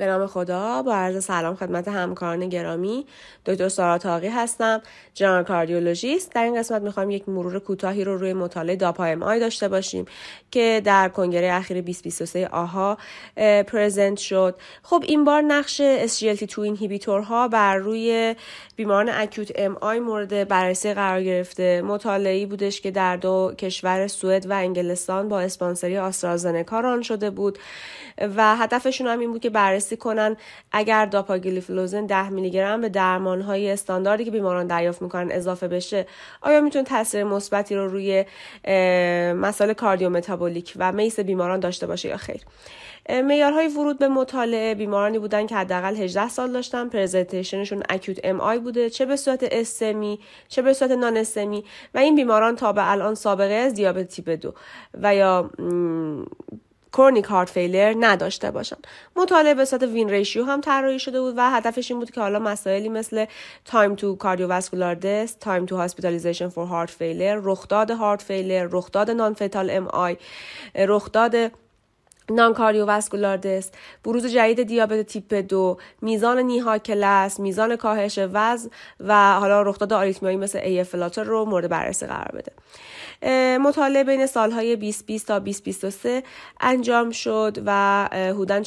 به نام خدا با عرض سلام خدمت همکاران گرامی دکتر سارا تاقی هستم general cardiologist. در این قسمت می‌خوایم یک مرور کوتاهی رو روی مطالعه DAPA-MI داشته باشیم که در کنگره اخیر 2023 AHA present شد. خب این بار نقش SGLT2 inhibitor ها بر روی بیماران acute MI مورد بررسی قرار گرفته. مطالعه بودش که در دو کشور سوئد و انگلستان با sponsor ی AstraZeneca run شده بود و هدفشون هم این بود که بررسی کنن. اگر dapagliflozin 10 میلی گرم به درمان های استانداردی که بیماران دریافت می‌کنن اضافه بشه آیا می‌تونه تاثیر مثبتی رو روی مسائل cardiometabolic و MACE بیماران داشته باشه یا خیر؟ معیارهای ورود به مطالعه بیمارانی بودن که حداقل 18 سال داشتن. presentation شون acute MI بوده. چه به صورت STEMI چه به صورت non-STEMI. و این بیماران تا به الان سابقه از دیابت تیپ دو. و یا chronic heart failure نداشته باشن. مطالعه به صورت win ratio هم طراحی شده بود و هدفش این بود که حالا مسائلی مثل time to cardiovascular death time to hospitalization for heart failure رخداد heart failure رخداد non-fatal MI رخداد non-cardiovascular death بروز جدید دیابت تیپ دو میزان NYHA class میزان کاهش وزن و حالا رخداد آریتمیایی مثل A flutter رو مورد بررسی قرار بده. مطالعه بین سالهای 2020 تا 2023 انجام شد و حدوداً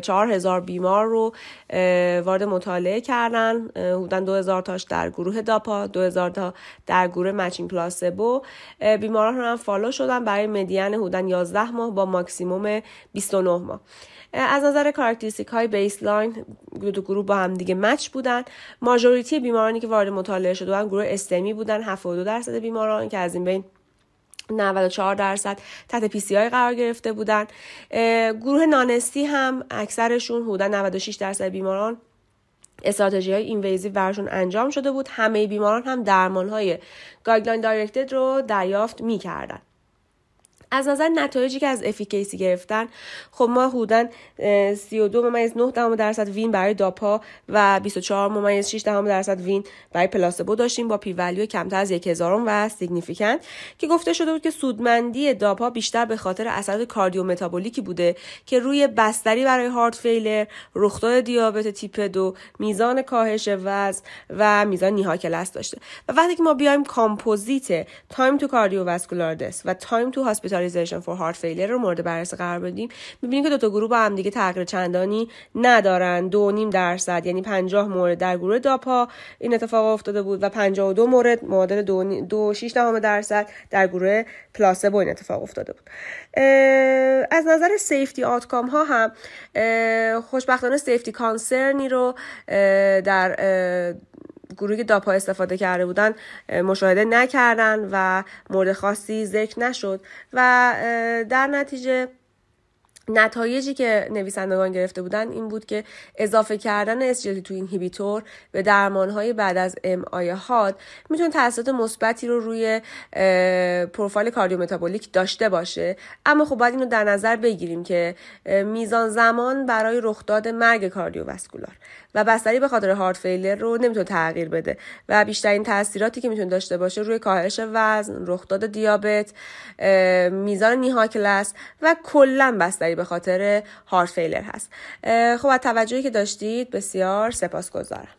چهار هزار بیمار رو وارد مطالعه کردن. حدوداً 2000 تاش در گروه داپا 2000 تا در گروه matching placebo. بیماران هم follow شدن. برای median حدوداً 11 ماه با ماکسیموم 29 ماه. از نظر characteristic های baseline دو گروه با هم دیگه match بودن. majority بیمارانی که وارد مطالعه شده بودن گروه STEMI بودن 72 درصد بیماران که از این بین 94 درصد تحت PCI قرار گرفته بودن. گروه non-STEMI هم اکثرشون حدودا 96 درصد بیماران استراتژی های invasive برشون انجام شده بود. همه بیماران هم درمان های guideline directed رو دریافت می‌کردن. از نظر نتایجی که از efficacy گرفتن خب ما حدودا 32 ممیز 9 درصد win برای داپا و 24 ممیز 6 درصد win برای placebo داشتیم با P value کمتر از 1000 و significant. که گفته شده بود که سودمندی داپا بیشتر به خاطر اثرات کاردیومتابولیکی بوده که روی بستری برای heart failure، رخداد دیابت تیپ دو، میزان کاهش وزن و میزان NYHA class داشته. و وقتی که ما بیایم composite time to cardiovascular death و time to hospital hospitalization for heart failure رو مورد بررسی قرار بدیم. می‌بینیم که دو تا گروه با هم دیگه تغییر چندانی ندارن. دو نیم درصد یعنی 50 مورد در گروه داپا این اتفاق افتاده بود و 52 مورد معادل دو, دو 6 درصد در گروه پلاسبو این اتفاق افتاده بود. از نظر سیفتی آتکام ها هم خوشبختانه سیفتی کانسرنی رو در گروهی که داپا استفاده کرده بودن مشاهده نکردن و مورد خاصی ذکر نشد. و در نتیجه نتایجی که نویسندگان گرفته بودن این بود که اضافه کردن SGLT2 inhibitor به درمانهای بعد از MI حاد می‌تونه تاثیرات مثبتی رو روی پروفایل cardiometabolic داشته باشه. اما خب باید اینو در نظر بگیریم که میزان زمان برای رخداد مرگ cardiovascular و بستری به خاطر heart failure رو نمی‌تونه تغییر بده و بیشترین تاثیراتی که می‌تونه داشته باشه روی کاهش وزن رخداد دیابت میزان نیهاکلس و کلا بستری به خاطر هارت فیلر هست. خب از توجهی که داشتید بسیار سپاسگزارم.